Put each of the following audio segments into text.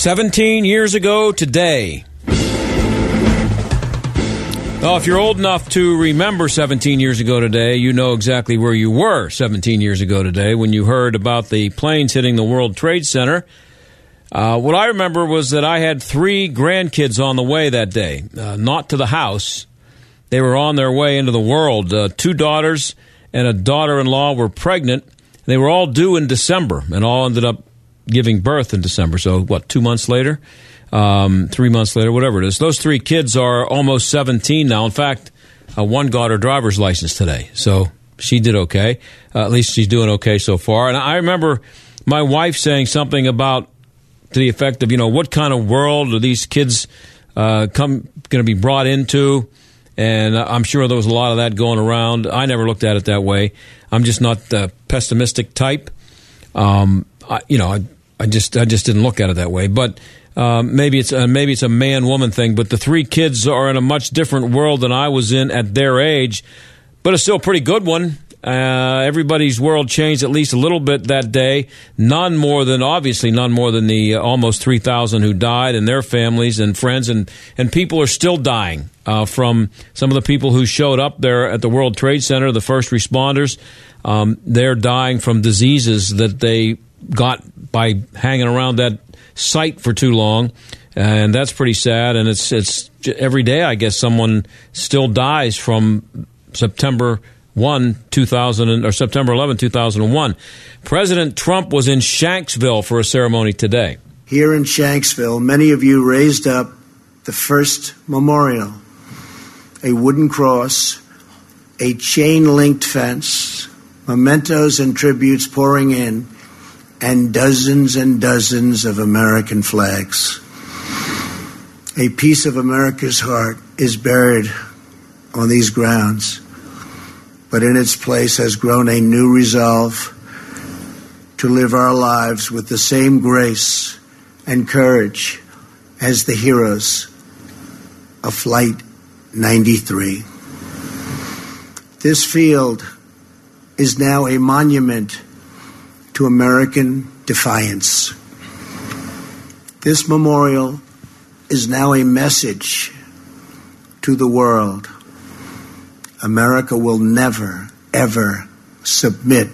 17 years ago today. Well, if you're old enough to remember 17 years ago today, you know exactly where you were 17 years ago today when you heard about the planes hitting the World Trade Center. Uh, what I remember was that I had three grandkids on the way that day, uh, not to the house. They were on their way into the world. Uh, two daughters and a daughter in law were pregnant. They were all due in December and all ended up giving birth in December. So, what, two months later? Um, three months later, whatever it is. Those three kids are almost 17 now. In fact, uh, one got her driver's license today. So, she did okay. Uh, at least she's doing okay so far. And I remember my wife saying something about to the effect of, you know, what kind of world are these kids uh, come going to be brought into? And I'm sure there was a lot of that going around. I never looked at it that way. I'm just not the pessimistic type. Um, I, you know, I, I just I just didn't look at it that way. But um, maybe it's maybe it's a man woman thing. But the three kids are in a much different world than I was in at their age. But it's still a pretty good one. Uh, everybody's world changed at least a little bit that day. None more than, obviously, none more than the uh, almost 3,000 who died and their families and friends. And, and people are still dying uh, from some of the people who showed up there at the World Trade Center, the first responders. Um, they're dying from diseases that they got by hanging around that site for too long, and that's pretty sad. And it's it's every day, I guess, someone still dies from September. 1 2000 or September 11 2001 President Trump was in Shanksville for a ceremony today here in Shanksville many of you raised up the first memorial a wooden cross a chain linked fence mementos and tributes pouring in and dozens and dozens of American flags. A piece of America's heart is buried on these grounds, but in its place has grown a new resolve to live our lives with the same grace and courage as the heroes of Flight 93. This field is now a monument to American defiance. This memorial is now a message to the world. America will never, ever submit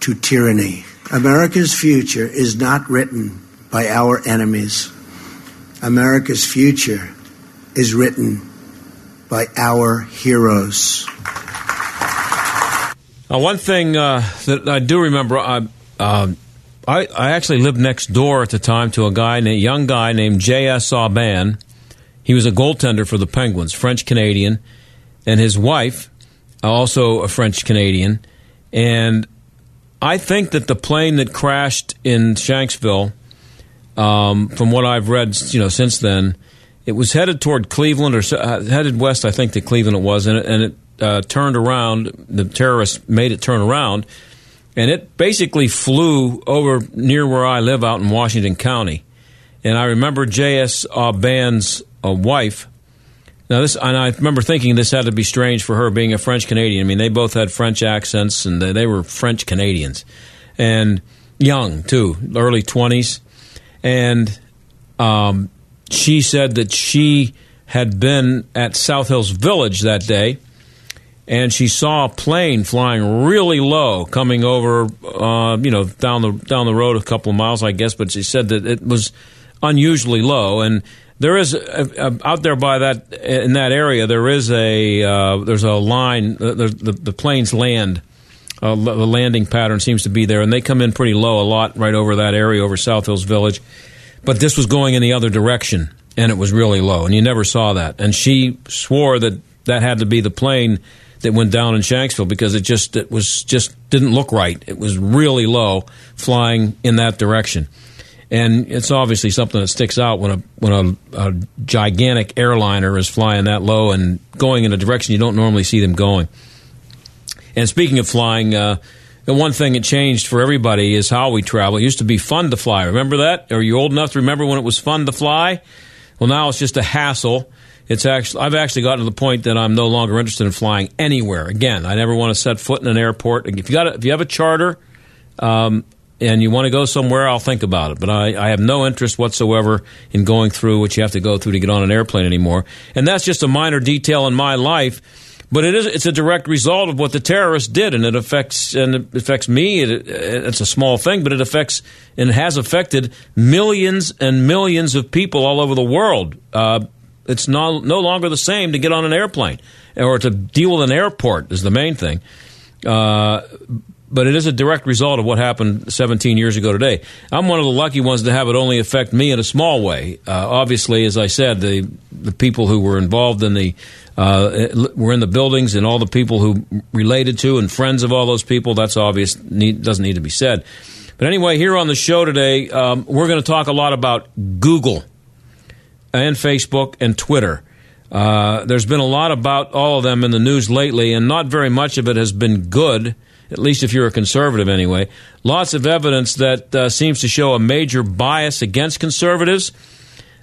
to tyranny. America's future is not written by our enemies. America's future is written by our heroes. Now, one thing uh, that I do remember, uh, um, I, I actually lived next door at the time to a guy, a young guy named J.S. Aubin. He was a goaltender for the Penguins, French Canadian, and his wife, also a French Canadian. And I think that the plane that crashed in Shanksville, um, from what I've read, you know, since then, it was headed toward Cleveland or uh, headed west, I think, to Cleveland it was, and it, and it uh, turned around. The terrorists made it turn around and it basically flew over near where I live out in Washington County. And I remember J.S. Aubin's uh, wife. Now this, and I remember thinking this had to be strange for her being a French Canadian. I mean, they both had French accents, and they, they were French Canadians, and young too, early twenties. And um, she said that she had been at South Hills Village that day and she saw a plane flying really low coming over, uh, you know, down the down the road a couple of miles, I guess. But she said that it was unusually low, and there is a, a, out there by that in that area there is a uh, there's a line uh, the, the, the planes land. Uh, the landing pattern seems to be there, and they come in pretty low a lot right over that area over South Hills Village. But this was going in the other direction, and it was really low, and you never saw that. And she swore that that had to be the plane that went down in Shanksville because it just it was just didn't look right. It was really low flying in that direction. And it's obviously something that sticks out when a when a, a gigantic airliner is flying that low and going in a direction you don't normally see them going. And speaking of flying, uh, the one thing that changed for everybody is how we travel. It used to be fun to fly. Remember that? Are you old enough to remember when it was fun to fly? Well, now it's just a hassle. It's actually I've actually gotten to the point that I'm no longer interested in flying anywhere. Again, I never want to set foot in an airport. If you got a, if you have a charter um, and you want to go somewhere, I'll think about it. But I, I have no interest whatsoever in going through what you have to go through to get on an airplane anymore. And that's just a minor detail in my life but it is it's a direct result of what the terrorists did, and it affects and it affects me. It, it's a small thing, but it affects and has affected millions and millions of people all over the world. Uh, it's no, no longer the same to get on an airplane or to deal with an airport is the main thing. Uh, but it is a direct result of what happened 17 years ago today. I'm one of the lucky ones to have it only affect me in a small way. Uh, obviously, as I said, the the people who were involved in the uh, were in the buildings and all the people who related to and friends of all those people. That's obvious. Need, doesn't need to be said. But anyway, here on the show today, um, we're going to talk a lot about Google and Facebook and Twitter. Uh, there's been a lot about all of them in the news lately, and not very much of it has been good, at least if you're a conservative anyway. Lots of evidence that uh, seems to show a major bias against conservatives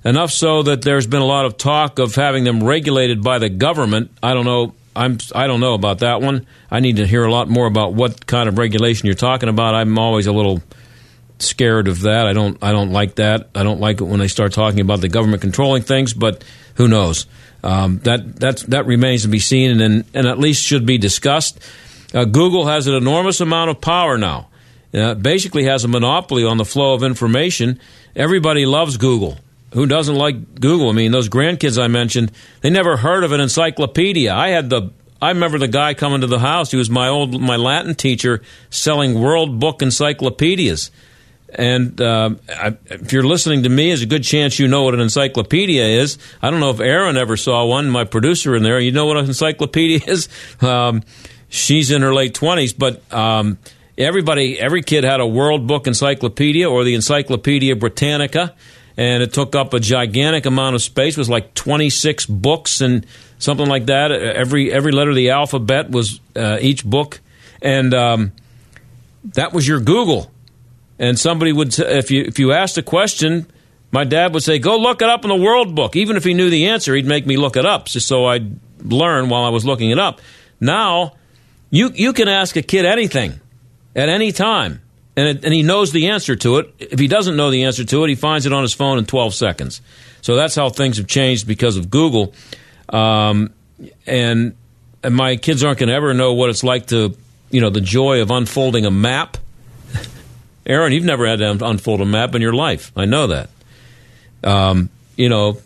enough so that there's been a lot of talk of having them regulated by the government. I don't know. I'm I don't know about that one. I need to hear a lot more about what kind of regulation you're talking about. I'm always a little scared of that. I don't I don't like that. I don't like it when they start talking about the government controlling things. But who knows? Um, that that that remains to be seen, and and at least should be discussed. Uh, Google has an enormous amount of power now. Uh, basically, has a monopoly on the flow of information. Everybody loves Google who doesn't like Google? I mean, those grandkids I mentioned, they never heard of an encyclopedia. I had the I remember the guy coming to the house. He was my old my Latin teacher selling World Book encyclopedias. And uh, I, if you're listening to me, there's a good chance you know what an encyclopedia is. I don't know if Aaron ever saw one. My producer in there, you know what an encyclopedia is. Um, she's in her late twenties, but um, everybody, every kid had a World Book encyclopedia or the Encyclopedia Britannica and it took up a gigantic amount of space. It was like 26 books and something like that. Every every letter of the alphabet was uh, each book, and um, that was your Google. And somebody would, if you if you asked a question, my dad would say, "Go look it up in the World Book." Even if he knew the answer, he'd make me look it up just so I'd learn while I was looking it up. Now, you you can ask a kid anything at any time and, it, and he knows the answer to it. If he doesn't know the answer to it, he finds it on his phone in 12 seconds. So that's how things have changed because of Google. Um, and, and my kids aren't going to ever know what it's like to, you know, the joy of unfolding a map. Aaron, you've never had to unfold a map in your life. I know that. Um, you know,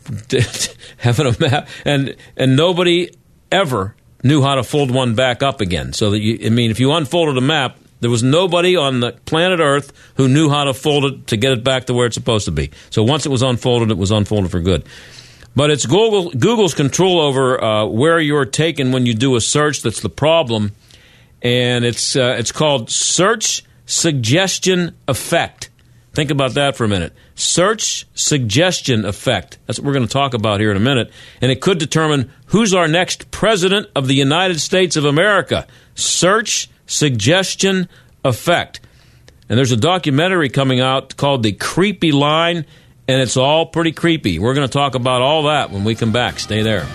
having a map, and and nobody ever knew how to fold one back up again. So that you, I mean, if you unfolded a map, there was nobody on the planet Earth who knew how to fold it to get it back to where it's supposed to be. So once it was unfolded, it was unfolded for good. But it's Google, Google's control over uh, where you're taken when you do a search that's the problem, and it's uh, it's called search suggestion effect. Think about that for a minute. Search suggestion effect. That's what we're going to talk about here in a minute. And it could determine who's our next president of the United States of America. Search suggestion effect. And there's a documentary coming out called The Creepy Line, and it's all pretty creepy. We're going to talk about all that when we come back. Stay there.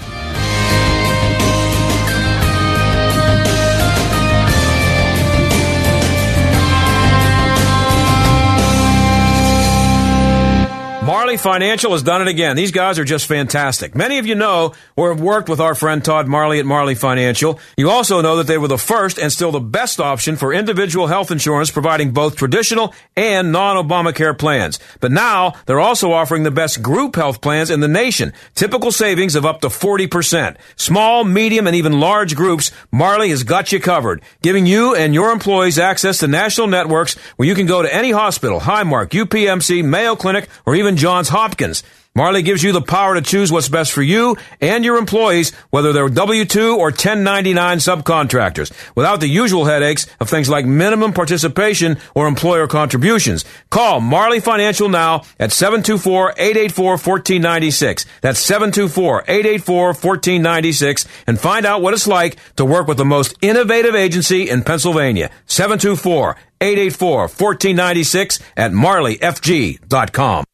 Marley Financial has done it again. These guys are just fantastic. Many of you know or have worked with our friend Todd Marley at Marley Financial. You also know that they were the first and still the best option for individual health insurance, providing both traditional and non-Obamacare plans. But now they're also offering the best group health plans in the nation. Typical savings of up to 40%. Small, medium, and even large groups, Marley has got you covered, giving you and your employees access to national networks where you can go to any hospital, Highmark, UPMC, Mayo Clinic, or even John Johns Hopkins. Marley gives you the power to choose what's best for you and your employees, whether they're W-2 or 1099 subcontractors, without the usual headaches of things like minimum participation or employer contributions. Call Marley Financial now at 724-884-1496. That's 724-884-1496 and find out what it's like to work with the most innovative agency in Pennsylvania. 724-884-1496 at marleyfg.com.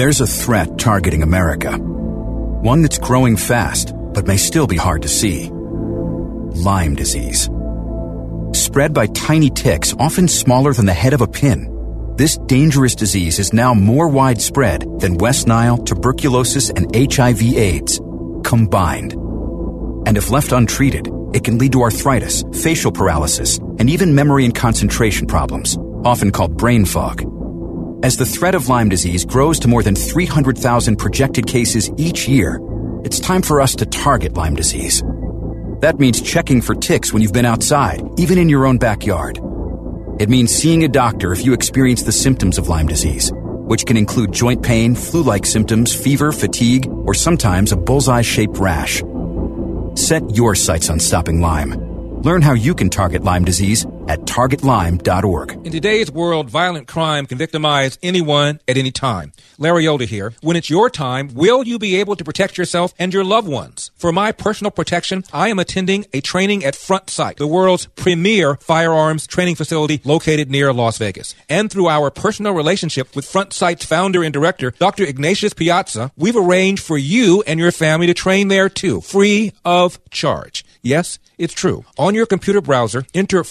There's a threat targeting America. One that's growing fast, but may still be hard to see. Lyme disease. Spread by tiny ticks, often smaller than the head of a pin. This dangerous disease is now more widespread than West Nile, tuberculosis, and HIV AIDS combined. And if left untreated, it can lead to arthritis, facial paralysis, and even memory and concentration problems, often called brain fog. As the threat of Lyme disease grows to more than 300,000 projected cases each year, it's time for us to target Lyme disease. That means checking for ticks when you've been outside, even in your own backyard. It means seeing a doctor if you experience the symptoms of Lyme disease, which can include joint pain, flu like symptoms, fever, fatigue, or sometimes a bullseye shaped rash. Set your sights on stopping Lyme. Learn how you can target Lyme disease at targetlyme.org. In today's world, violent crime can victimize anyone at any time. Larry Elder here. When it's your time, will you be able to protect yourself and your loved ones? For my personal protection, I am attending a training at Front Sight, the world's premier firearms training facility located near Las Vegas. And through our personal relationship with Front Sight's founder and director, Dr. Ignatius Piazza, we've arranged for you and your family to train there too, free of charge. Yes, it's true. On your computer browser, enter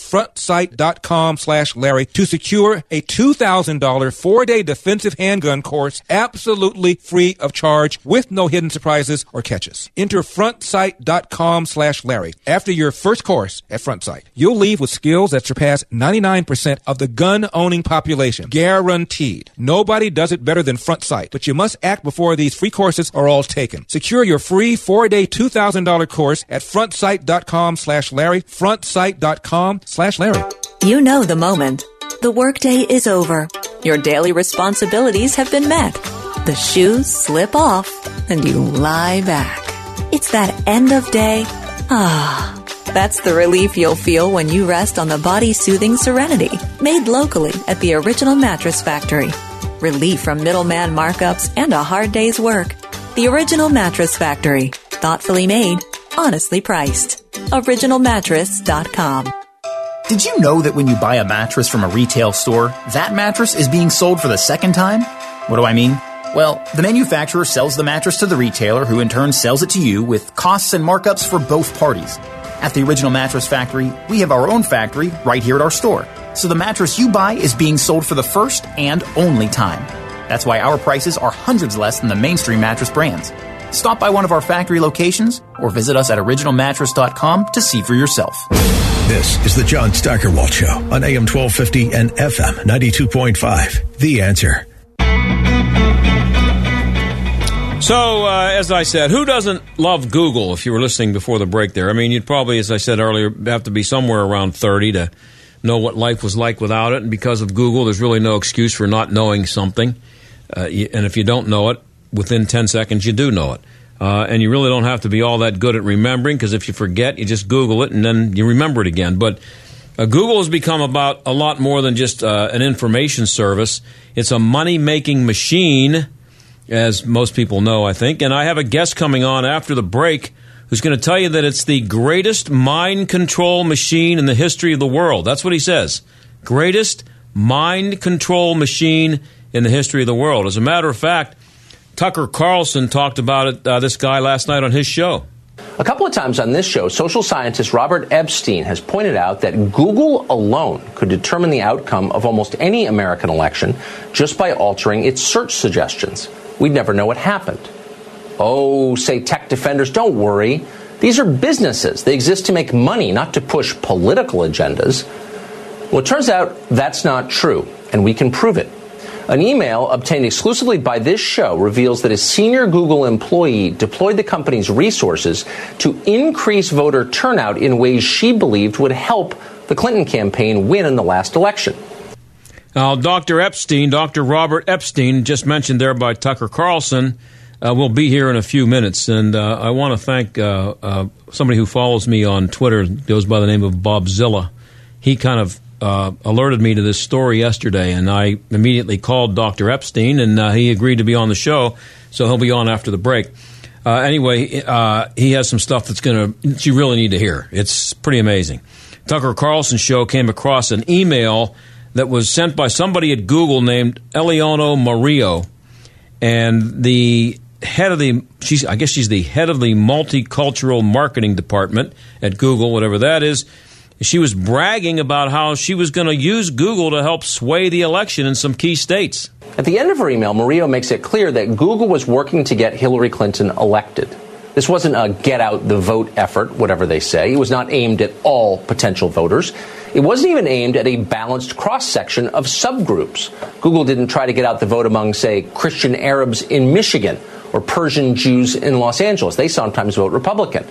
frontsight.com slash Larry to secure a $2,000 four-day defensive handgun course absolutely free of charge with no hidden surprises or catches. Enter frontsight.com slash Larry. After your first course at FrontSight, you'll leave with skills that surpass 99% of the gun-owning population. Guaranteed. Nobody does it better than FrontSight, but you must act before these free courses are all taken. Secure your free four-day $2,000 course at frontsight.com slash Larry, frontsight.com slash Larry. You know the moment. The workday is over. Your daily responsibilities have been met. The shoes slip off and you lie back. It's that end of day. Ah. That's the relief you'll feel when you rest on the body soothing Serenity, made locally at the original mattress factory. Relief from middleman markups and a hard day's work. The original mattress factory. Thoughtfully made, honestly priced. OriginalMattress.com. Did you know that when you buy a mattress from a retail store, that mattress is being sold for the second time? What do I mean? Well, the manufacturer sells the mattress to the retailer, who in turn sells it to you with costs and markups for both parties. At the Original Mattress Factory, we have our own factory right here at our store. So the mattress you buy is being sold for the first and only time. That's why our prices are hundreds less than the mainstream mattress brands. Stop by one of our factory locations or visit us at originalmattress.com to see for yourself. This is the John Steigerwald Show on AM 1250 and FM 92.5. The answer. So, uh, as I said, who doesn't love Google if you were listening before the break there? I mean, you'd probably, as I said earlier, have to be somewhere around 30 to know what life was like without it. And because of Google, there's really no excuse for not knowing something. Uh, and if you don't know it, within 10 seconds, you do know it. Uh, and you really don't have to be all that good at remembering because if you forget, you just Google it and then you remember it again. But uh, Google has become about a lot more than just uh, an information service. It's a money making machine, as most people know, I think. And I have a guest coming on after the break who's going to tell you that it's the greatest mind control machine in the history of the world. That's what he says. Greatest mind control machine in the history of the world. As a matter of fact, Tucker Carlson talked about it, uh, this guy last night on his show. A couple of times on this show, social scientist Robert Epstein has pointed out that Google alone could determine the outcome of almost any American election just by altering its search suggestions. We'd never know what happened. Oh, say tech defenders, don't worry. These are businesses. They exist to make money, not to push political agendas. Well, it turns out that's not true, and we can prove it. An email obtained exclusively by this show reveals that a senior Google employee deployed the company's resources to increase voter turnout in ways she believed would help the Clinton campaign win in the last election. Now, Dr. Epstein, Dr. Robert Epstein, just mentioned there by Tucker Carlson, uh, will be here in a few minutes. And uh, I want to thank uh, uh, somebody who follows me on Twitter, goes by the name of Bobzilla. He kind of uh, alerted me to this story yesterday, and I immediately called Dr. Epstein, and uh, he agreed to be on the show, so he'll be on after the break. anyway, he has some stuff that's going to you really need to hear. It's pretty amazing. Tucker Carlson show came across an email that was sent by somebody at Google named Eleonora Murillo, and the head of the she's I guess she's the head of the multicultural marketing department at Google, whatever that is. She was bragging about how she was going to use Google to help sway the election in some key states. At the end of her email, Murillo makes it clear that Google was working to get Hillary Clinton elected. This wasn't a get out the vote effort, whatever they say. It was not aimed at all potential voters. It wasn't even aimed at a balanced cross section of subgroups. Google didn't try to get out the vote among, say, Christian Arabs in Michigan or Persian Jews in Los Angeles. They sometimes vote Republican.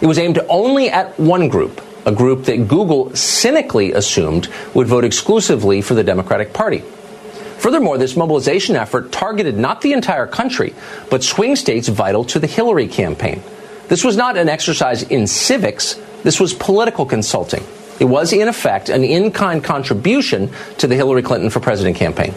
It was aimed only at one group, a group that Google cynically assumed would vote exclusively for the Democratic Party. Furthermore, this mobilization effort targeted not the entire country, but swing states vital to the Hillary campaign. This was not an exercise in civics, this was political consulting. It was, in effect, an in kind contribution to the Hillary Clinton for president campaign.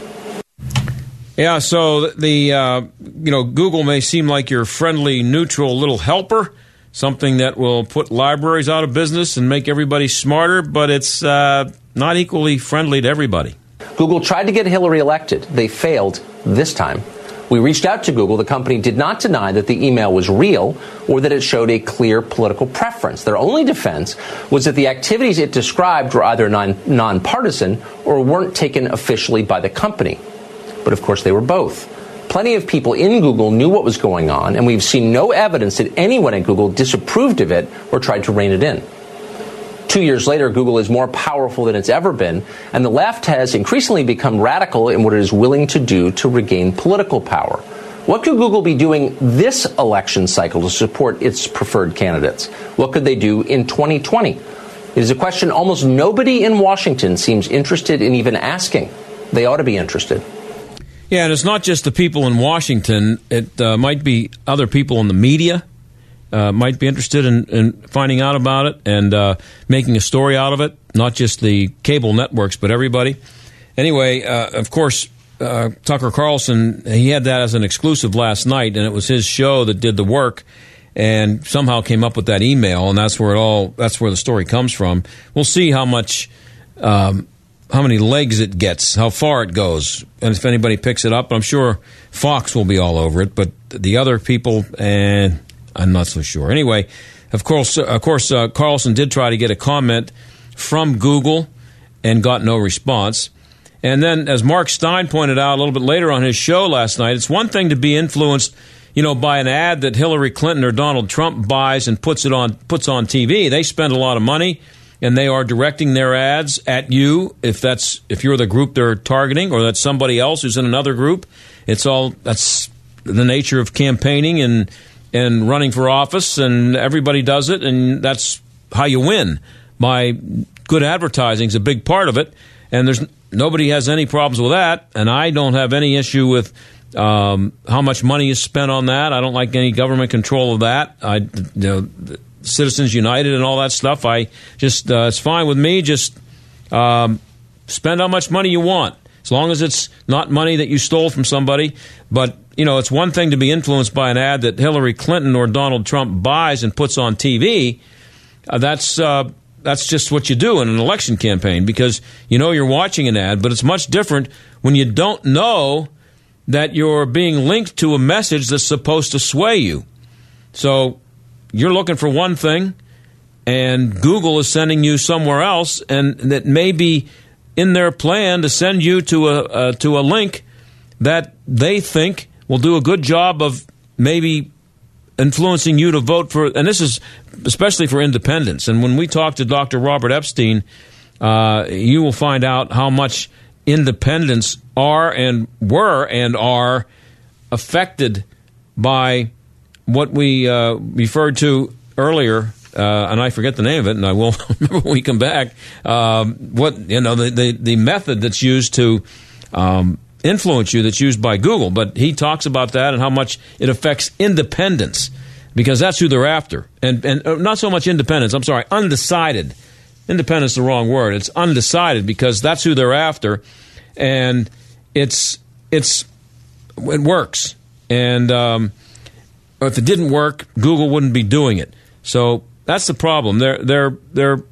Yeah, so the uh, you know Google may seem like your friendly, neutral little helper, something that will put libraries out of business and make everybody smarter, but it's uh, not equally friendly to everybody. Google tried to get Hillary elected. They failed this time. We reached out to Google. The company did not deny that the email was real or that it showed a clear political preference. Their only defense was that the activities it described were either non- nonpartisan or weren't taken officially by the company. But of course, they were both. Plenty of people in Google knew what was going on, and we've seen no evidence that anyone at Google disapproved of it or tried to rein it in. Two years later, Google is more powerful than it's ever been, and the left has increasingly become radical in what it is willing to do to regain political power. What could Google be doing this election cycle to support its preferred candidates? What could they do in 2020? It is a question almost nobody in Washington seems interested in even asking. They ought to be interested. Yeah, and it's not just the people in Washington. It uh, might be other people in the media uh, might be interested in, in, finding out about it and uh, making a story out of it, not just the cable networks, but everybody. Anyway, uh, of course, uh, Tucker Carlson, he had that as an exclusive last night, and it was his show that did the work and somehow came up with that email, and that's where it all, that's where the story comes from. We'll see how much. Um, how many legs it gets, how far it goes, and if anybody picks it up, I'm sure Fox will be all over it. But the other people, and I'm not so sure. Anyway, of course, of course, uh, Carlson did try to get a comment from Google and got no response. And then, as Mark Steyn pointed out a little bit later on his show last night, it's one thing to be influenced, you know, by an ad that Hillary Clinton or Donald Trump buys and puts it on puts on TV. They spend a lot of money, and they are directing their ads at you. If that's if you're the group they're targeting, or that's somebody else who's in another group, it's all that's the nature of campaigning and and running for office, and everybody does it, and that's how you win. By good advertising is a big part of it, and there's nobody has any problems with that, and I don't have any issue with um, how much money is spent on that. I don't like any government control of that. I, you know, Citizens United and all that stuff. I just uh, it's fine with me. Just um, spend how much money you want, as long as it's not money that you stole from somebody. But you know, it's one thing to be influenced by an ad that Hillary Clinton or Donald Trump buys and puts on TV. Uh, that's uh, that's just what you do in an election campaign because you know you're watching an ad, but it's much different when you don't know that you're being linked to a message that's supposed to sway you. So you're looking for one thing, and Google is sending you somewhere else, and that may be in their plan to send you to a uh, to a link that they think will do a good job of maybe influencing you to vote for, and this is especially for independents. And when we talk to Dr. Robert Epstein, uh, you will find out how much independents are and were and are affected by what we uh, referred to earlier uh, and I forget the name of it, and I will remember when we come back. Um, what you know, the, the, the method that's used to um, influence you that's used by Google, but he talks about that and how much it affects independents because that's who they're after, and and uh, not so much independents. I'm sorry, undecided. Independents is the wrong word. It's undecided because that's who they're after, and it's it's it works. And um, if it didn't work, Google wouldn't be doing it. So that's the problem. They're they're they're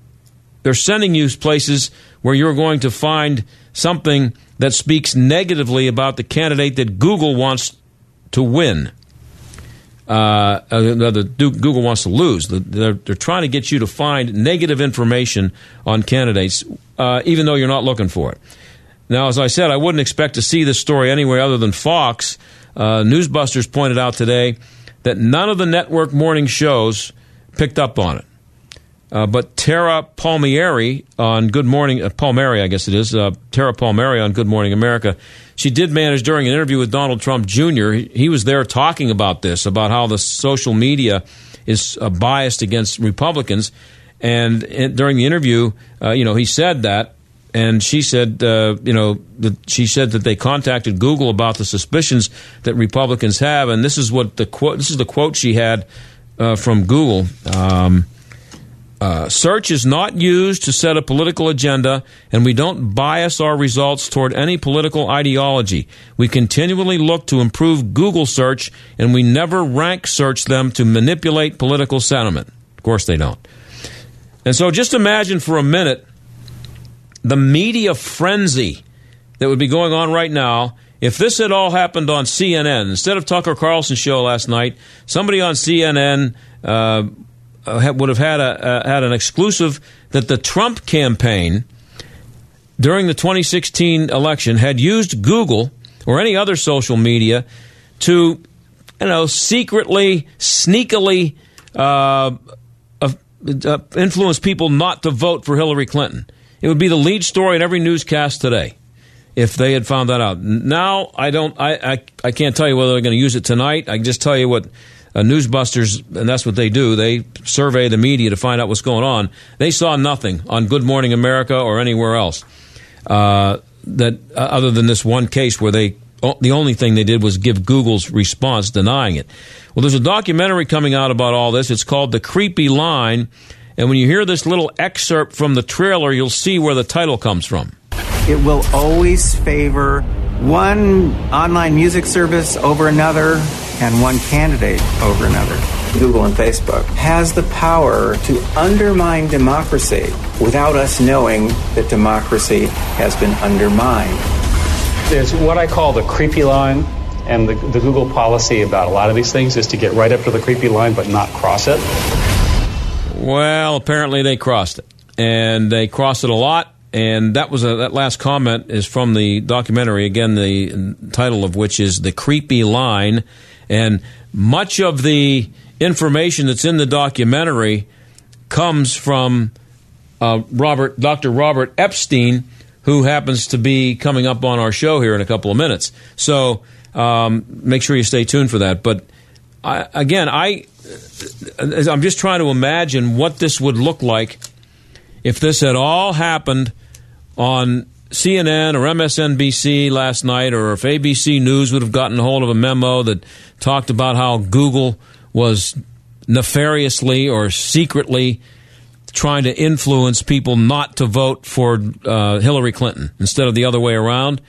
they're sending you places where you're going to find something that speaks negatively about the candidate that Google wants to win. Uh, uh the, Google wants to lose. They're, they're, trying to get you to find negative information on candidates, uh, even though you're not looking for it. Now, as I said, I wouldn't expect to see this story anywhere other than Fox. Uh, Newsbusters pointed out today that none of the network morning shows picked up on it. Uh, but Tara Palmieri on Good Morning, uh, Palmieri, I guess it is, uh, Tara Palmieri on Good Morning America, she did manage during an interview with Donald Trump Jr., he, he was there talking about this, about how the social media is uh, biased against Republicans. And during the interview, uh, you know, he said that and she said, uh, you know, that she said that they contacted Google about the suspicions that Republicans have, and this is what the quote. This is the quote she had uh, from Google. Um, uh, search is not used to set a political agenda, and we don't bias our results toward any political ideology. We continually look to improve Google search, and we never rank search them to manipulate political sentiment. Of course, they don't. And so, just imagine for a minute the media frenzy that would be going on right now if this had all happened on CNN instead of Tucker Carlson's show last night, somebody on CNN uh, uh would have had a uh, had an exclusive that the Trump campaign during the 2016 election had used Google or any other social media to, you know, secretly, sneakily uh, uh influence people not to vote for Hillary Clinton. It would be the lead story in every newscast today if they had found that out. Now, I don't, I, I, I can't tell you whether they're going to use it tonight. I can just tell you what uh, Newsbusters, and that's what they do. They survey the media to find out what's going on. They saw nothing on Good Morning America or anywhere else uh, that uh, other than this one case where they the only thing they did was give Google's response denying it. Well, there's a documentary coming out about all this. It's called The Creepy Line. And when you hear this little excerpt from the trailer, you'll see where the title comes from. It will always favor one online music service over another and one candidate over another. Google and Facebook has the power to undermine democracy without us knowing that democracy has been undermined. There's what I call the creepy line, and the, the Google policy about a lot of these things is to get right up to the creepy line but not cross it. Well, apparently they crossed it, and they crossed it a lot. And that was a, that last comment is from the documentary. Again, the title of which is "The Creepy Line," and much of the information that's in the documentary comes from uh, Robert, Dr. Robert Epstein, who happens to be coming up on our show here in a couple of minutes. So um, make sure you stay tuned for that. But I, again, I I'm just trying to imagine what this would look like if this had all happened on CNN or MSNBC last night, or if ABC News would have gotten hold of a memo that talked about how Google was nefariously or secretly trying to influence people not to vote for uh, Hillary Clinton instead of the other way around.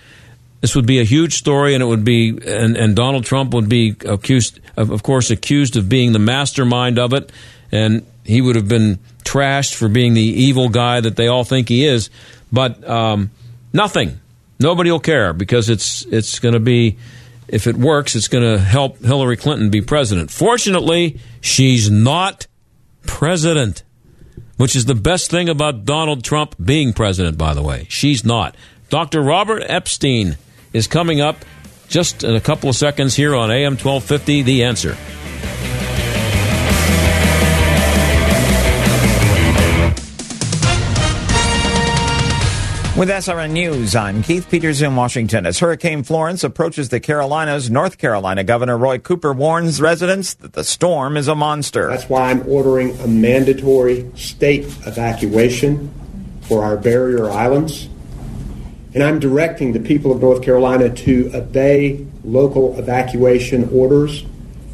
This would be a huge story, and it would be, and, and Donald Trump would be accused, of, of course, accused of being the mastermind of it, and he would have been trashed for being the evil guy that they all think he is. But um, nothing, nobody will care because it's it's going to be, if it works, it's going to help Hillary Clinton be president. Fortunately, she's not president, which is the best thing about Donald Trump being president. By the way, she's not. Dr. Robert Epstein is coming up just in a couple of seconds here on AM 1250 The Answer. With SRN News, I'm Keith Peters in Washington. As Hurricane Florence approaches the Carolinas, North Carolina Governor Roy Cooper warns residents that the storm is a monster. That's why I'm ordering a mandatory state evacuation for our barrier islands. And I'm directing the people of North Carolina to obey local evacuation orders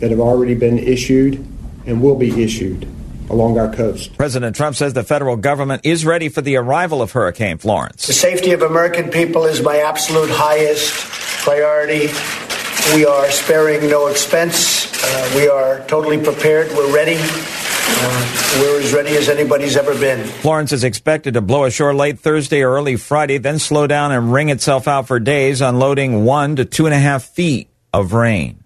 that have already been issued and will be issued along our coast. President Trump says the federal government is ready for the arrival of Hurricane Florence. The safety of American people is my absolute highest priority. We are sparing no expense. Uh, we are totally prepared. We're ready. Uh, we're as ready as anybody's ever been. Florence is expected to blow ashore late Thursday or early Friday, then slow down and wring itself out for days, unloading one to two and a half feet of rain.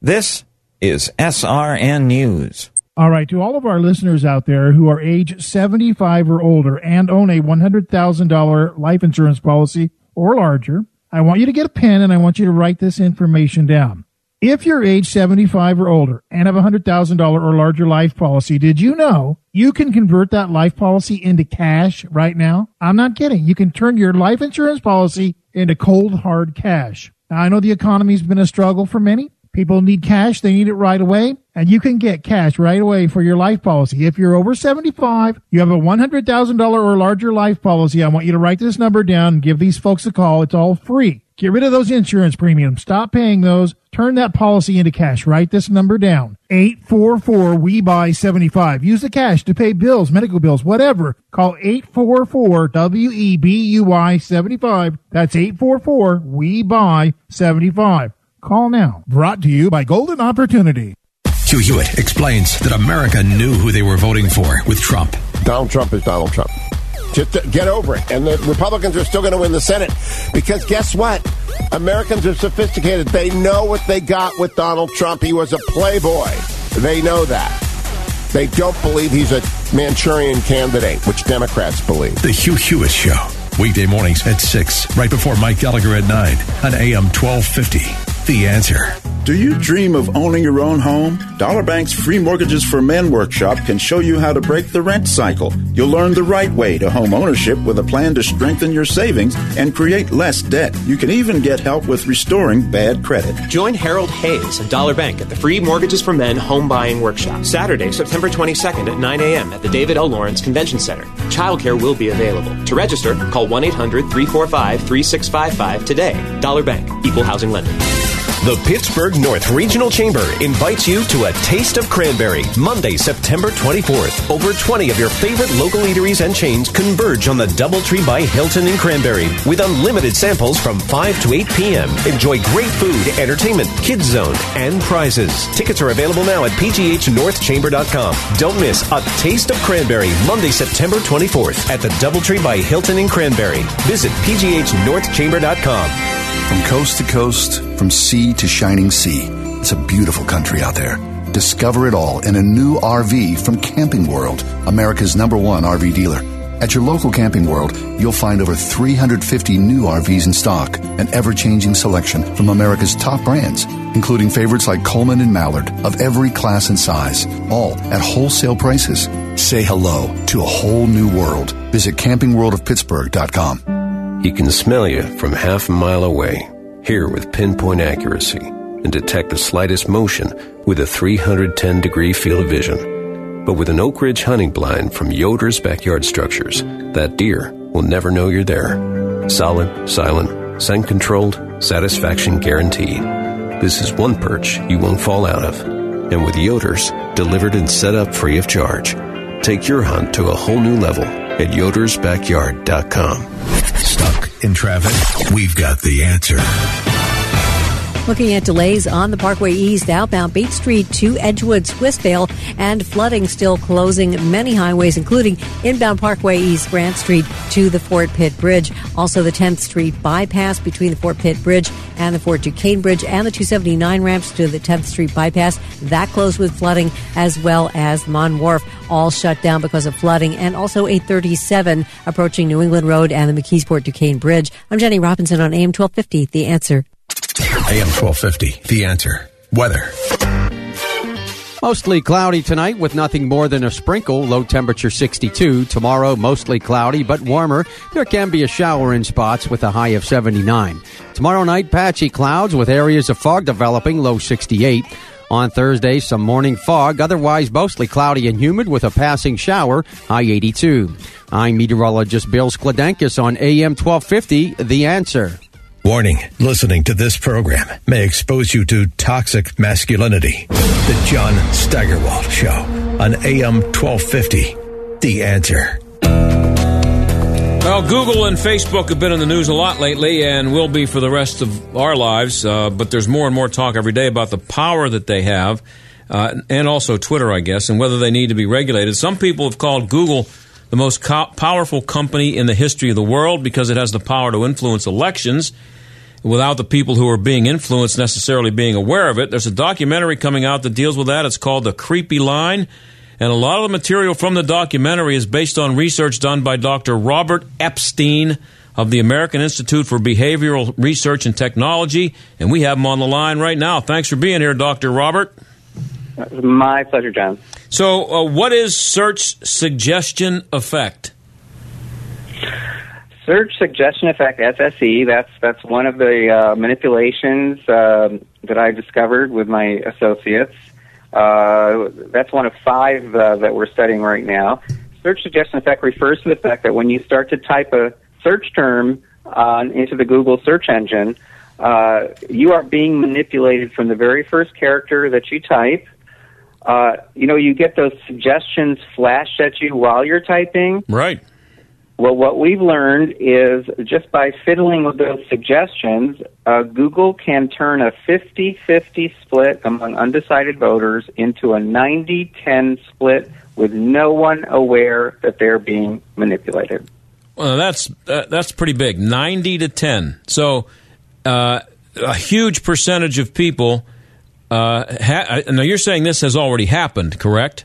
This is SRN News. All right, to all of our listeners out there who are age 75 or older and own a $100,000 life insurance policy or larger, I want you to get a pen and I want you to write this information down. If you're age 75 or older and have a $100,000 or larger life policy, did you know you can convert that life policy into cash right now? I'm not kidding. You can turn your life insurance policy into cold hard cash. Now, I know the economy's been a struggle for many. People need cash. They need it right away. And you can get cash right away for your life policy. If you're over 75, you have a $100,000 or larger life policy. I want you to write this number down and give these folks a call. It's all free. Get rid of those insurance premiums. Stop paying those. Turn that policy into cash. Write this number down. 844 We Buy 75. Use the cash to pay bills, medical bills, whatever. Call 844 We Buy 75. That's 844 We Buy 75. Call now. Brought to you by Golden Opportunity. Hugh Hewitt explains that America knew who they were voting for with Trump. Donald Trump is Donald Trump. Just get over it. And the Republicans are still going to win the Senate because guess what? Americans are sophisticated. They know what they got with Donald Trump. He was a playboy. They know that. They don't believe he's a Manchurian candidate, which Democrats believe. The Hugh Hewitt Show. Weekday mornings at 6, right before Mike Gallagher at 9 on AM 1250. The answer. Do you dream of owning your own home? Dollar Bank's free mortgages for men workshop can show you how to break the rent cycle. You'll learn the right way to home ownership with a plan to strengthen your savings and create less debt. You can even get help with restoring bad credit. Join Harold Hayes of Dollar Bank at the free Mortgages for Men home buying workshop, Saturday, September 22nd at 9 a.m. at the David L. Lawrence Convention Center. Childcare will be available. To register, call 1 800 345 3655 today. Dollar Bank, Equal Housing Lender. The Pittsburgh North Regional Chamber invites you to a Taste of Cranberry, Monday, September 24th. Over 20 of your favorite local eateries and chains converge on the Doubletree by Hilton in Cranberry with unlimited samples from 5 to 8 p.m. Enjoy great food, entertainment, kids zone, and prizes. Tickets are available now at pghnorthchamber.com. Don't miss a Taste of Cranberry, Monday, September 24th at the Doubletree by Hilton in Cranberry. Visit pghnorthchamber.com. From coast to coast, from sea to shining sea, it's a beautiful country out there. Discover it all in a new RV from Camping World, America's number one RV dealer. At your local Camping World, you'll find over 350 new RVs in stock, an ever changing selection from America's top brands, including favorites like Coleman and Mallard of every class and size, all at wholesale prices. Say hello to a whole new world. Visit campingworldofpittsburgh.com. He can smell you from half a mile away, hear with pinpoint accuracy, and detect the slightest motion with a 310 degree field of vision. But with an Oak Ridge hunting blind from Yoder's Backyard Structures, that deer will never know you're there. Solid, silent, scent controlled, satisfaction guaranteed. This is one perch you won't fall out of. And with Yoder's, delivered and set up free of charge. Take your hunt to a whole new level at yodersbackyard.com. Stuck in traffic? We've got the answer. Looking at delays on the Parkway East outbound Beach Street to Edgewood, Swissvale, and flooding still closing many highways, including inbound Parkway East Grant Street to the Fort Pitt Bridge. Also, the 10th Street bypass between the Fort Pitt Bridge and the Fort Duquesne Bridge, and the 279 ramps to the 10th Street bypass. That closed with flooding, as well as Mon Wharf, all shut down because of flooding, and also 837 approaching New England Road and the McKeesport Duquesne Bridge. I'm Jenny Robinson on AM 1250, The Answer. AM 1250, The Answer. Weather. Mostly cloudy tonight with nothing more than a sprinkle. Low temperature 62. Tomorrow, mostly cloudy but warmer. There can be a shower in spots with a high of 79. Tomorrow night, patchy clouds with areas of fog developing. Low 68. On Thursday, some morning fog, otherwise mostly cloudy and humid with a passing shower, high 82. I'm meteorologist Bill Skladankus on AM 1250, The Answer. Warning listening to this program may expose you to toxic masculinity. The John Steigerwald Show on AM 1250. The answer. Well, Google and Facebook have been in the news a lot lately and will be for the rest of our lives, uh, but there's more and more talk every day about the power that they have, uh, and also Twitter, I guess, and whether they need to be regulated. Some people have called Google the most co- powerful company in the history of the world because it has the power to influence elections without the people who are being influenced necessarily being aware of it. There's a documentary coming out that deals with that. It's called The Creepy Line. And a lot of the material from the documentary is based on research done by Dr. Robert Epstein of the American Institute for Behavioral Research and Technology. And we have him on the line right now. Thanks for being here, Dr. Robert. My pleasure, John. So, uh, what is search suggestion effect? Search suggestion effect (SSE). That's that's one of the uh, manipulations um, that I discovered with my associates. Uh, that's one of five uh, that we're studying right now. Search suggestion effect refers to the fact that when you start to type a search term into the Google search engine, uh, you are being manipulated from the very first character that you type. Uh, you know, you get those suggestions flashed at you while you're typing. Right. Well, what we've learned is just by fiddling with those suggestions, uh, Google can turn a 50 50 split among undecided voters into a 90 10 split with no one aware that they're being manipulated. Well, that's uh, that's pretty big, ninety to ten. So, uh, a huge percentage of people. Uh, ha- now, you're saying this has already happened, correct?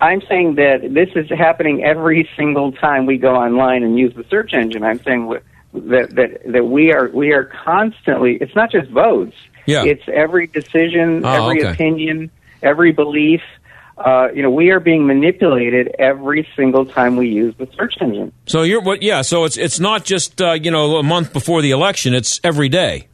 I'm saying that this is happening every single time we go online and use the search engine. I'm saying that that that we are we are constantly. It's not just votes. Yeah. It's every decision, Oh, every okay. opinion, every belief. Uh, you know, we are being manipulated every single time we use the search engine. So you're what? Yeah. So it's it's not just uh, you know a month before the election. It's every day,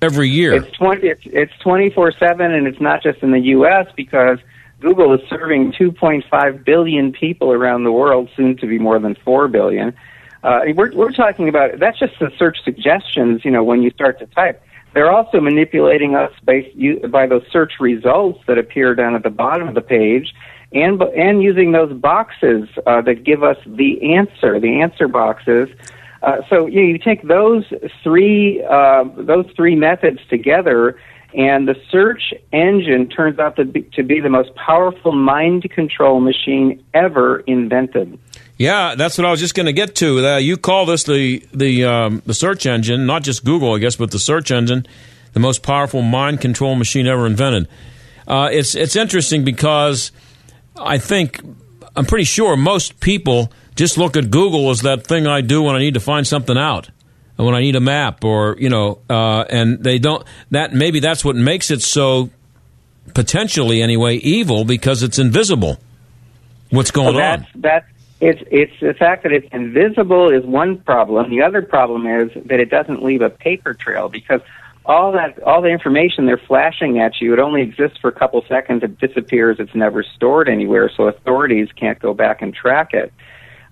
every year. It's twenty. It's it's twenty four seven, and it's not just in the U.S. because Google is serving two point five billion people around the world, soon to be more than four billion. Uh, we're we're talking about that's just the search suggestions. You know, when you start to type, they're also manipulating us based by those search results that appear down at the bottom of the page. And, and using those boxes uh, that give us the answer, the answer boxes, uh, so you, know, you take those three uh, those three methods together, and the search engine turns out to be, to be the most powerful mind control machine ever invented. Yeah, that's what I was just going to get to. Uh, you call this the the um, the search engine, not just Google, I guess, but the search engine, the most powerful mind control machine ever invented. Uh, it's it's interesting because I think I'm pretty sure most people just look at Google as that thing I do when I need to find something out, when I need a map, or you know, uh, and they don't. That maybe that's what makes it so potentially anyway evil because it's invisible. What's going Well, on? that's, That's it's it's the fact that it's invisible is one problem. The other problem is that it doesn't leave a paper trail because all that all the information they're flashing at you it only exists for a couple seconds. It disappears. It's never stored anywhere, so authorities can't go back and track it.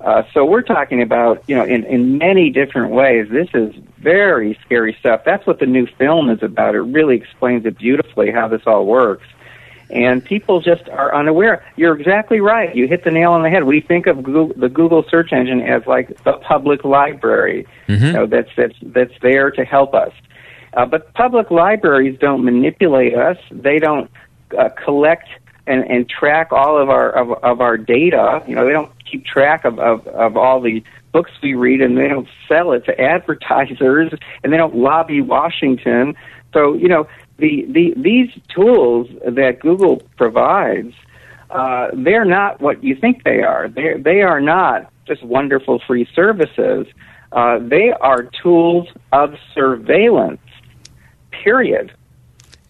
Uh, so we're talking about, you know, in, in many different ways. This is very scary stuff. That's what the new film is about. It really explains it beautifully how this all works. And people just are unaware. You're exactly right. You hit the nail on the head. We think of Google, the Google search engine as like the public library, you know, that's that's that's there to help us. Uh, but public libraries don't manipulate us. They don't uh, collect and, and track all of our of, of our data. You know, they don't keep track of, of, of all the books we read, and they don't sell it to advertisers, and they don't lobby Washington. So you know, the, the these tools that Google provides, uh, they're not what you think they are. They they are not just wonderful free services. Uh, they are tools of surveillance. Period.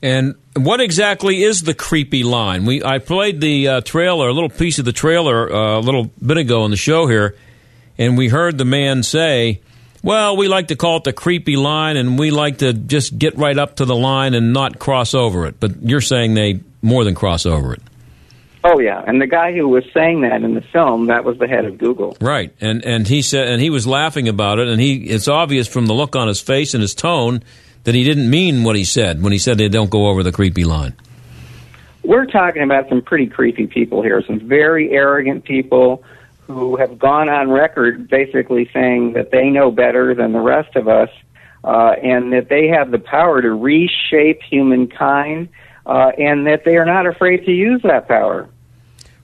And what exactly is the creepy line? We I played the uh, trailer, a little piece of the trailer, uh, a little bit ago on the show here, and we heard the man say, "Well, we like to call it the creepy line, and we like to just get right up to the line and not cross over it." But you're saying they more than cross over it. Oh yeah, and the guy who was saying that in the film, that was the head of Google. Right, and and he said, and he was laughing about it, and he it's obvious from the look on his face and his tone that he didn't mean what he said when he said they don't go over the creepy line. We're talking about some pretty creepy people here, some very arrogant people who have gone on record basically saying that they know better than the rest of us, uh, and that they have the power to reshape humankind, uh, and that they are not afraid to use that power.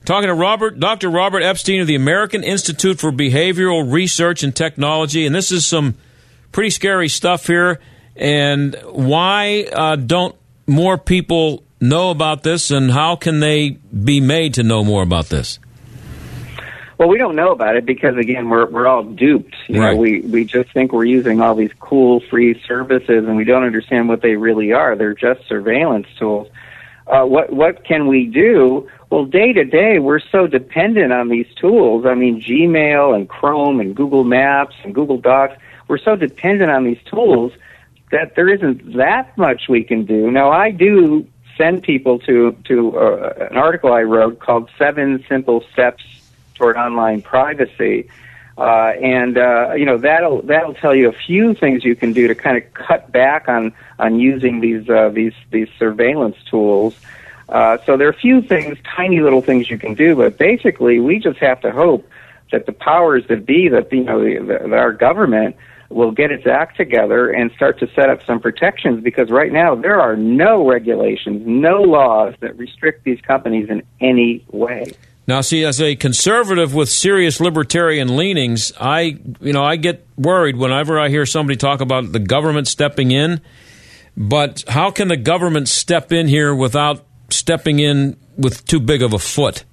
Talking to Robert, Dr. Robert Epstein of the American Institute for Behavioral Research and Technology, and this is some pretty scary stuff here. And why uh, don't more people know about this, and how can they be made to know more about this? Well, we don't know about it because again, we're we're all duped. You Right. know, we we just think we're using all these cool free services, and we don't understand what they really are. They're just surveillance tools. Uh, what what can we do? Well, day to day, we're so dependent on these tools. I mean, Gmail and Chrome and Google Maps and Google Docs. We're so dependent on these tools that there isn't that much we can do. Now, I do send people to to uh, an article I wrote called Seven Simple Steps Toward Online Privacy. Uh, and uh, you know that'll that'll tell you a few things you can do to kind of cut back on on using these uh, these these surveillance tools. Uh, so there are a few things, tiny little things you can do, but basically we just have to hope that the powers that be, that you know the, the, our government will get its act together and start to set up some protections because right now there are no regulations, no laws that restrict these companies in any way. Now, see, as a conservative with serious libertarian leanings, I, you know, I get worried whenever I hear somebody talk about the government stepping in. But how can the government step in here without stepping in with too big of a foot?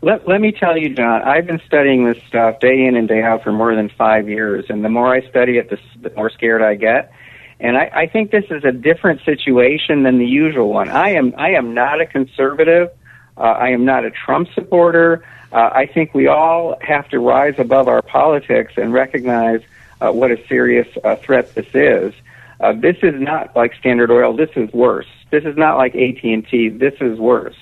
Let, let me tell you, John, I've been studying this stuff day in and day out for more than five years, and the more I study it, the, the more scared I get. And I, I think this is a different situation than the usual one. I am I am not a conservative. Uh, I am not a Trump supporter. Uh, I think we all have to rise above our politics and recognize uh, what a serious uh, threat this is. Uh, this is not like Standard Oil. This is worse. This is not like AT and T. This is worse.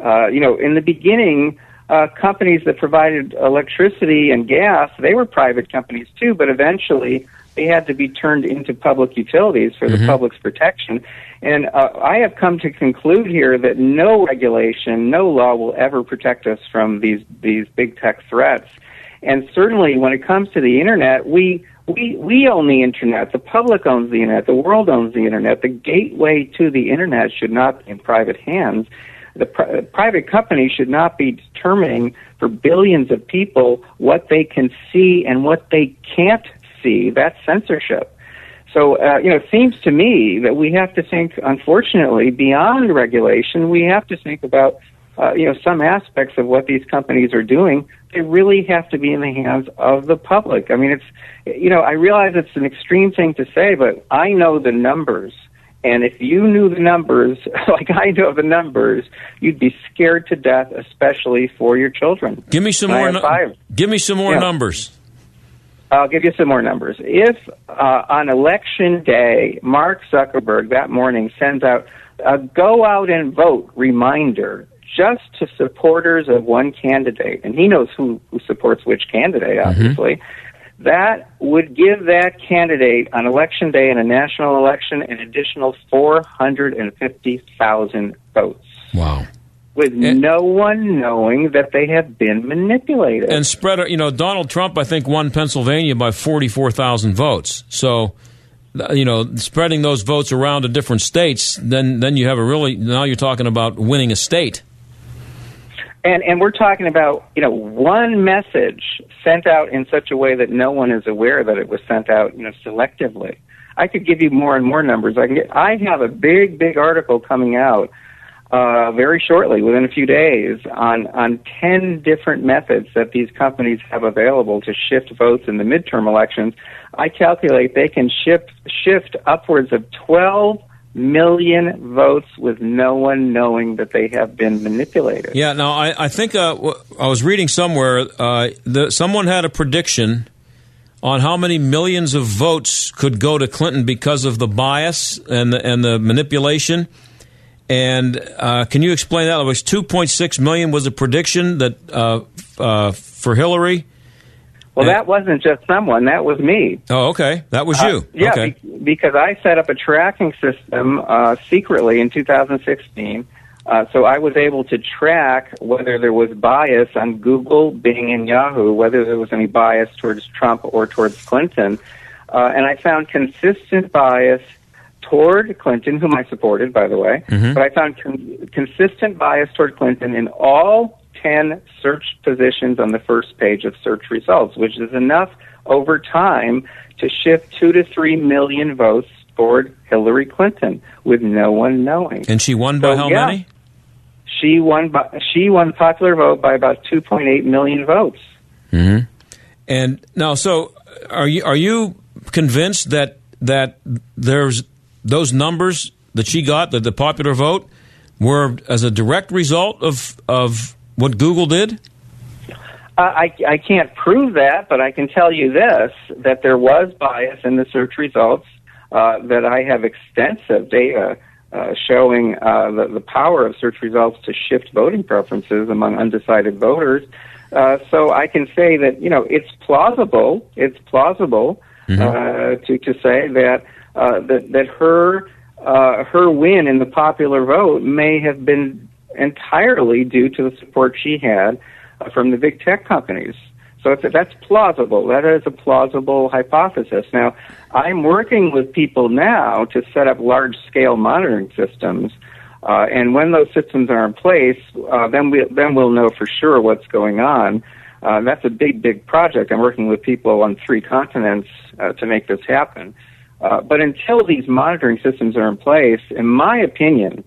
Uh, you know, in the beginning, uh, companies that provided electricity and gas, they were private companies too, but eventually they had to be turned into public utilities for the Mhm. public's protection. And uh, I have come to conclude here that no regulation, no law will ever protect us from these these big tech threats. And certainly, when it comes to the internet, we we we own the internet. The public owns the internet. The world owns the internet. The gateway to the internet should not be in private hands. The pri- private companies should not be determining for billions of people what they can see and what they can't see. That's censorship. So, uh, you know, it seems to me that we have to think, unfortunately, beyond regulation. We have to think about, uh, you know, some aspects of what these companies are doing. They really have to be in the hands of the public. I mean, it's, you know, I realize it's an extreme thing to say, but I know the numbers. And if you knew the numbers, like I know the numbers, you'd be scared to death, especially for your children. Give me some more. five. give me some more Yeah. numbers. I'll give you some more numbers. If uh, on election day, Mark Zuckerberg that morning sends out a go out and vote reminder just to supporters of one candidate, and he knows who, who supports which candidate, obviously, that would give that candidate on election day in a national election an additional 450,000 votes. Wow. With no one knowing that they have been manipulated. And spread, you know, Donald Trump, I think, won Pennsylvania by 44,000 votes. So, you know, spreading those votes around to different states, then, then you have a really, now you're talking about winning a state. And and we're talking about you know one message sent out in such a way that no one is aware that it was sent out you know selectively. I could give you more and more numbers. I can get. I have a big big article coming out uh, very shortly, within a few days, on on ten different methods that these companies have available to shift votes in the midterm elections. I calculate they can shift shift upwards of twelve million votes with no one knowing that they have been manipulated. Yeah, now I, I think uh, was reading somewhere uh, the, someone had a prediction on how many millions of votes could go to Clinton because of the bias and the, and the manipulation. And uh, can you explain that? It was 2.6 million was a prediction that uh, uh, for Hillary. Well, that wasn't just someone; that was me. Oh, okay, that was you. Uh, yeah, okay. be- because I set up a tracking system uh, secretly in 2016. Uh, so I was able to track whether there was bias on Google, Bing, and Yahoo, whether there was any bias towards Trump or towards Clinton. Uh, and I found consistent bias toward Clinton, whom I supported, by the way. Mhm. But I found con- consistent bias toward Clinton in all 10 search positions on the first page of search results, which is enough over time to shift two to three million votes toward Hillary Clinton with no one knowing. And she won by So, how yeah. many? She won. By, she won popular vote by about 2.8 million votes. Mm-hmm. And now, so are you are you convinced that that there's those numbers that she got, that the popular vote, were as a direct result of of what Google did? Uh, I, I can't prove that, but I can tell you this: that there was bias in the search results. Uh, that I have extensive data uh, showing uh, the, the power of search results to shift voting preferences among undecided voters. Uh, so I can say that you know it's plausible. It's plausible uh, to to say that uh, that that her uh, her win in the popular vote may have been entirely due to the support she had uh, from the big tech companies. So that's plausible. That is a plausible hypothesis. Now, I'm working with people now to set up large-scale monitoring systems, uh, and when those systems are in place, uh, then we then we'll know for sure what's going on. Uh, that's a big, big project. I'm working with people on three continents uh, to make this happen. Uh, but until these monitoring systems are in place, in my opinion,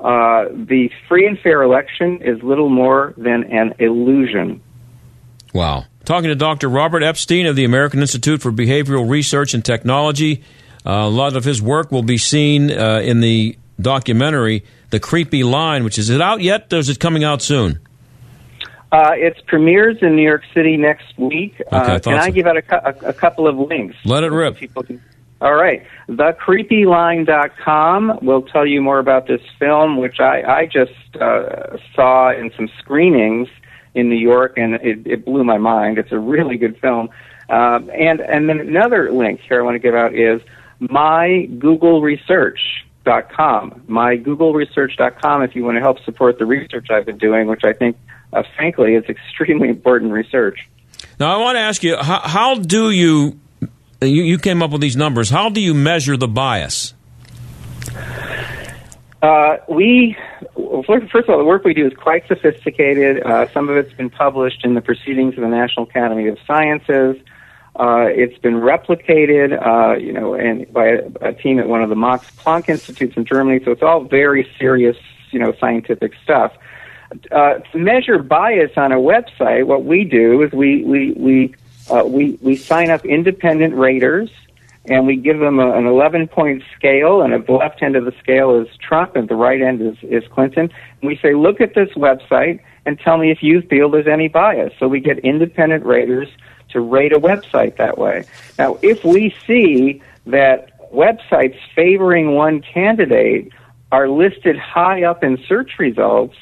uh, the free and fair election is little more than an illusion. Wow. Talking to Dr. Robert Epstein of the American Institute for Behavioral Research and Technology. Uh, a lot of his work will be seen uh, in the documentary, The Creepy Line, which is it out yet? Or is it coming out soon? Uh, it premieres in New York City next week. Okay, I uh, thought can I give out a, cou- a, a couple of links? Let it rip. People can, all right. TheCreepyLine.com will tell you more about this film, which I, I just uh, saw in some screenings in New York, and it, it blew my mind. It's a really good film. Um, and and then another link here I want to give out is mygoogleresearch.com. Mygoogleresearch.com if you want to help support the research I've been doing, which I think, uh, frankly, is extremely important research. Now, I want to ask you, how, how do you, you, you came up with these numbers, how do you measure the bias? Uh, we, first of all, the work we do is quite sophisticated. Uh, some of it's been published in the Proceedings of the National Academy of Sciences. Uh, it's been replicated, uh, you know, and by a, a team at one of the Max Planck Institutes in Germany. So it's all very serious, you know, scientific stuff. Uh, to measure bias on a website, what we do is we we we uh, we we sign up independent raters, and we give them a, an 11 point scale. And at the left end of the scale is Trump, and the right end is is Clinton. And we say, look at this website and tell me if you feel there's any bias. So we get independent raters to rate a website that way. Now, if we see that websites favoring one candidate are listed high up in search results,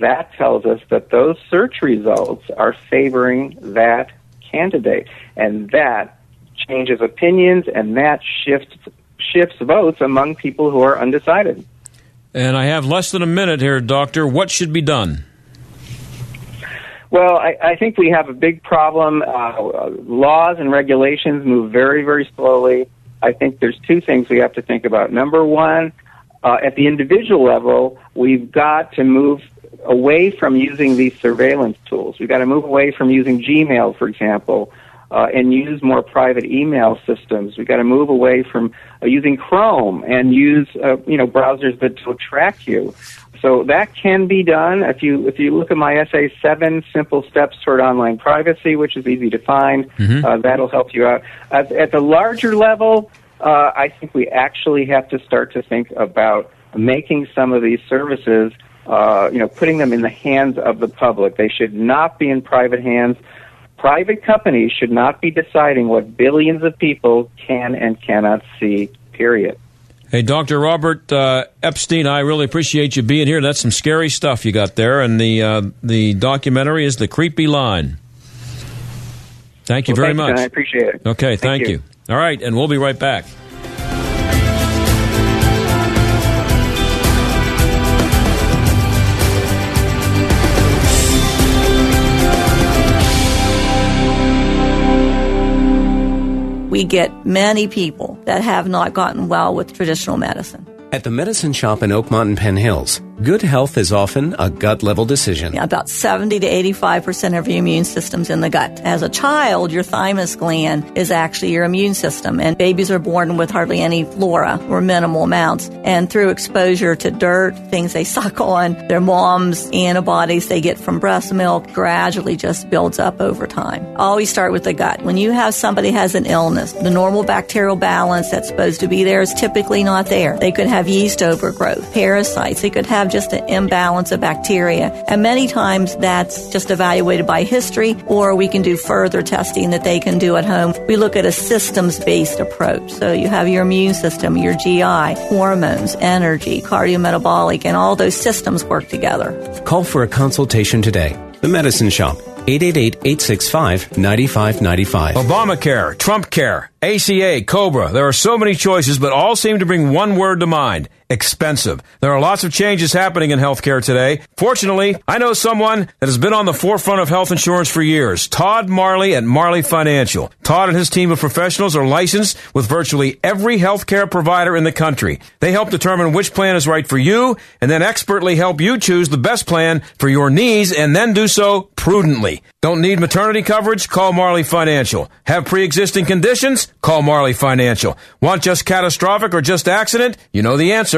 that tells us that those search results are favoring that candidate. And that changes opinions and that shifts shifts votes among people who are undecided. And I have less than a minute here, Doctor. What should be done? Well, I, I think we have a big problem. Uh, laws and regulations move very, very slowly. I think there's two things we have to think about. Number one, uh, at the individual level, we've got to move away from using these surveillance tools. We've got to move away from using Gmail, for example, uh, and use more private email systems. We've got to move away from uh, using Chrome and use uh, you know browsers that will track you. So that can be done if you if you look at my essay, seven simple steps toward online privacy, which is easy to find. Mhm. Uh, that'll help you out. At, at the larger level, uh, I think we actually have to start to think about making some of these services, uh, you know, putting them in the hands of the public. They should not be in private hands. Private companies should not be deciding what billions of people can and cannot see, period. Hey, Dr. Robert uh, Epstein, I really appreciate you being here. That's some scary stuff you got there, and the uh, the documentary is the creepy line. Thank you Well, very thank much. Ken. I appreciate it. Okay, thank, you. you. All right, and we'll be right back. We get many people that have not gotten well with traditional medicine. At the medicine shop in Oakmont and Penn Hills, good health is often a gut level decision. Yeah, about 70 to 85% of your immune system's in the gut. As a child, your thymus gland is actually your immune system, and babies are born with hardly any flora or minimal amounts. And through exposure to dirt, things they suck on, their mom's antibodies they get from breast milk gradually just builds up over time. Always start with the gut. When you have somebody has an illness, the normal bacterial balance that's supposed to be there is typically not there. They could have yeast overgrowth, parasites. They could have just an imbalance of bacteria. And many times that's just evaluated by history, or we can do further testing that they can do at home. We look at a systems based approach. So you have your immune system, your GI, hormones, energy, cardiometabolic, and all those systems work together. Call for a consultation today. The Medicine Shop, 888-865-9595. Obamacare, Trump Care, ACA, Cobra. There are so many choices, but all seem to bring one word to mind expensive. There are lots of changes happening in healthcare today. Fortunately, I know someone that has been on the forefront of health insurance for years Todd Marley at Marley Financial. Todd and his team of professionals are licensed with virtually every healthcare provider in the country. They help determine which plan is right for you and then expertly help you choose the best plan for your needs and then do so prudently. Don't need maternity coverage? Call Marley Financial. Have pre-existing conditions? Call Marley Financial. Want just catastrophic or just accident? You know the answer.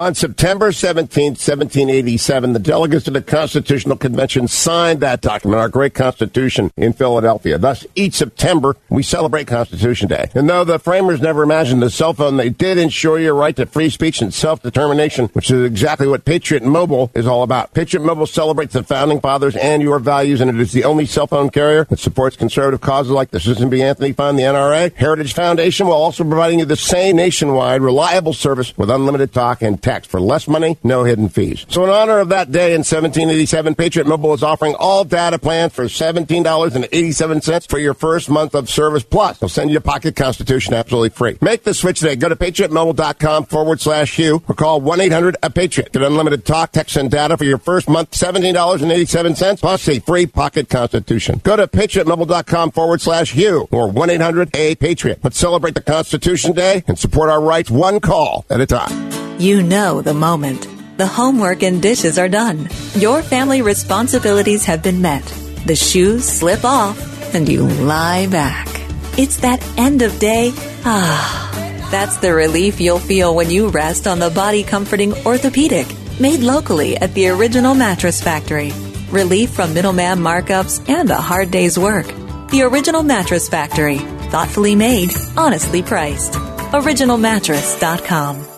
On September 17, 1787, the delegates of the Constitutional Convention signed that document, our great Constitution, in Philadelphia. Thus, each September, we celebrate Constitution Day. And though the framers never imagined the cell phone, they did ensure your right to free speech and self-determination, which is exactly what Patriot Mobile is all about. Patriot Mobile celebrates the Founding Fathers and your values, and it is the only cell phone carrier that supports conservative causes like the Susan B. Anthony Fund, the NRA, Heritage Foundation, while also providing you the same nationwide, reliable service with unlimited talk and text for less money, no hidden fees. So in honor of that day in 1787, Patriot Mobile is offering all data plans for $17.87 for your first month of service. Plus, they'll send you a pocket constitution absolutely free. Make the switch today. Go to patriotmobile.com forward slash Hugh or call 1-800-A-PATRIOT. Get unlimited talk, text, and data for your first month, $17.87 plus a free pocket constitution. Go to patriotmobile.com forward slash Hugh or 1-800-A-PATRIOT. Let's celebrate the Constitution Day and support our rights one call at a time. You know the moment. The homework and dishes are done. Your family responsibilities have been met. The shoes slip off and you lie back. It's that end of day. Ah. That's the relief you'll feel when you rest on the body comforting orthopedic made locally at the original mattress factory. Relief from middleman markups and a hard day's work. The original mattress factory. Thoughtfully made, honestly priced. OriginalMattress.com.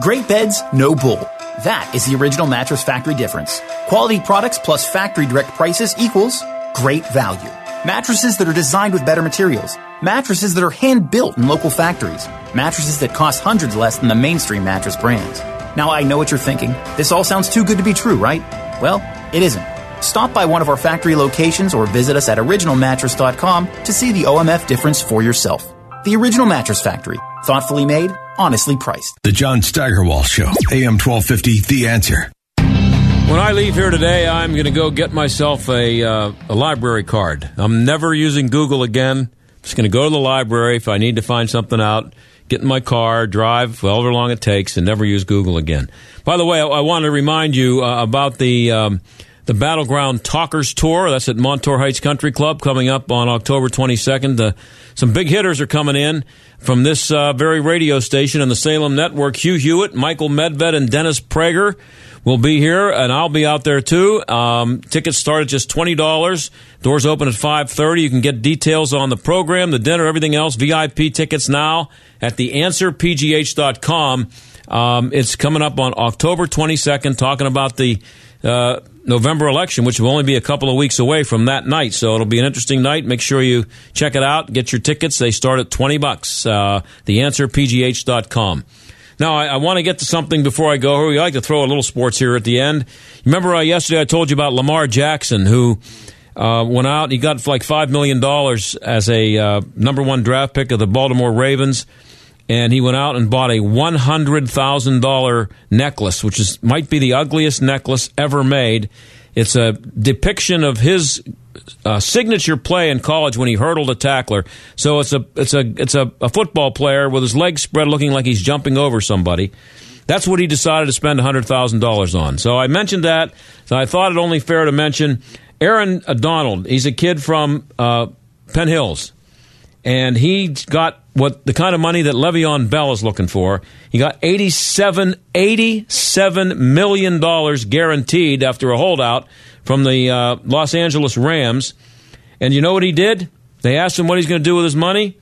Great beds, no bull. That is the original Mattress Factory difference. Quality products plus factory direct prices equals great value. Mattresses that are designed with better materials. Mattresses that are hand built in local factories. Mattresses that cost hundreds less than the mainstream mattress brands. Now I know what you're thinking. This all sounds too good to be true, right? Well, it isn't. Stop by one of our factory locations or visit us at originalmattress.com to see the OMF difference for yourself. The Original Mattress Factory. Thoughtfully made, honestly priced. The John Steigerwald Show, AM 1250, The Answer. When I leave here today, I'm going to go get myself a, uh, a library card. I'm never using Google again. Just going to go to the library if I need to find something out, get in my car, drive however long it takes, and never use Google again. By the way, I, I want to remind you uh, about the um, the Battleground Talkers Tour. That's at Montour Heights Country Club coming up on October 22nd. Uh, some big hitters are coming in from this uh, very radio station and the Salem Network. Hugh Hewitt, Michael Medved, and Dennis Prager will be here, and I'll be out there too. Um, tickets start at just twenty dollars. Doors open at five thirty. You can get details on the program, the dinner, everything else. VIP tickets now at theanswerpgh.com. Um, it's coming up on October 22nd, talking about the uh, November election, which will only be a couple of weeks away from that night. So it'll be an interesting night. Make sure you check it out. Get your tickets. They start at 20 bucks. Uh, theanswerpgh.com. Now, I, I want to get to something before I go. We like to throw a little sports here at the end. Remember uh, yesterday I told you about Lamar Jackson, who uh, went out. He got like $5 million as a uh, number one draft pick of the Baltimore Ravens and he went out and bought a one hundred thousand dollar necklace, which is might be the ugliest necklace ever made. It's a depiction of his uh, signature play in college when he hurdled a tackler. So it's a it's a it's a, a football player with his legs spread, looking like he's jumping over somebody. That's what he decided to spend hundred thousand dollars on. So I mentioned that. So I thought it only fair to mention Aaron Donald. He's a kid from uh, Penn Hills and he got what the kind of money that Le'Veon Bell is looking for. He got 87, 87 million dollars guaranteed after a holdout from the uh, Los Angeles Rams. And you know what he did? They asked him what he's going to do with his money.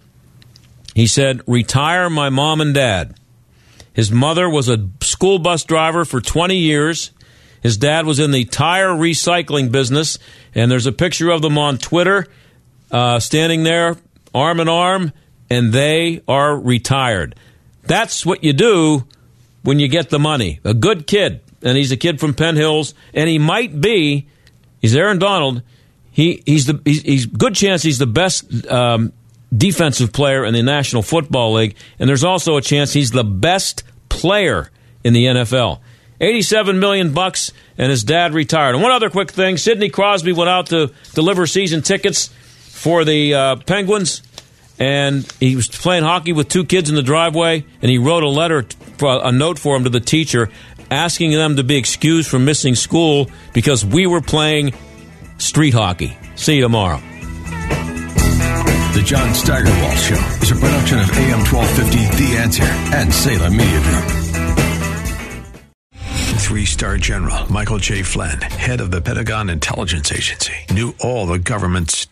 He said, "Retire my mom and dad." His mother was a school bus driver for 20 years. His dad was in the tire recycling business, and there's a picture of them on Twitter, uh, standing there arm in arm, and they are retired. That's what you do when you get the money. A good kid, and he's a kid from Penn Hills, and he might be. He's Aaron Donald. He he's the he's, he's good chance he's the best um, defensive player in the National Football League, and there's also a chance he's the best player in the NFL. 87 million bucks and his dad retired. And one other quick thing, Sidney Crosby went out to deliver season tickets for the uh, Penguins, and he was playing hockey with two kids in the driveway, and he wrote a letter, a note for him to the teacher, asking them to be excused from missing school because we were playing street hockey. See you tomorrow. The John Steigerwald Show is a production of AM 1250 The Answer and Salem Media Group. Three star general Michael J. Flynn, head of the Pentagon Intelligence Agency, knew all the government's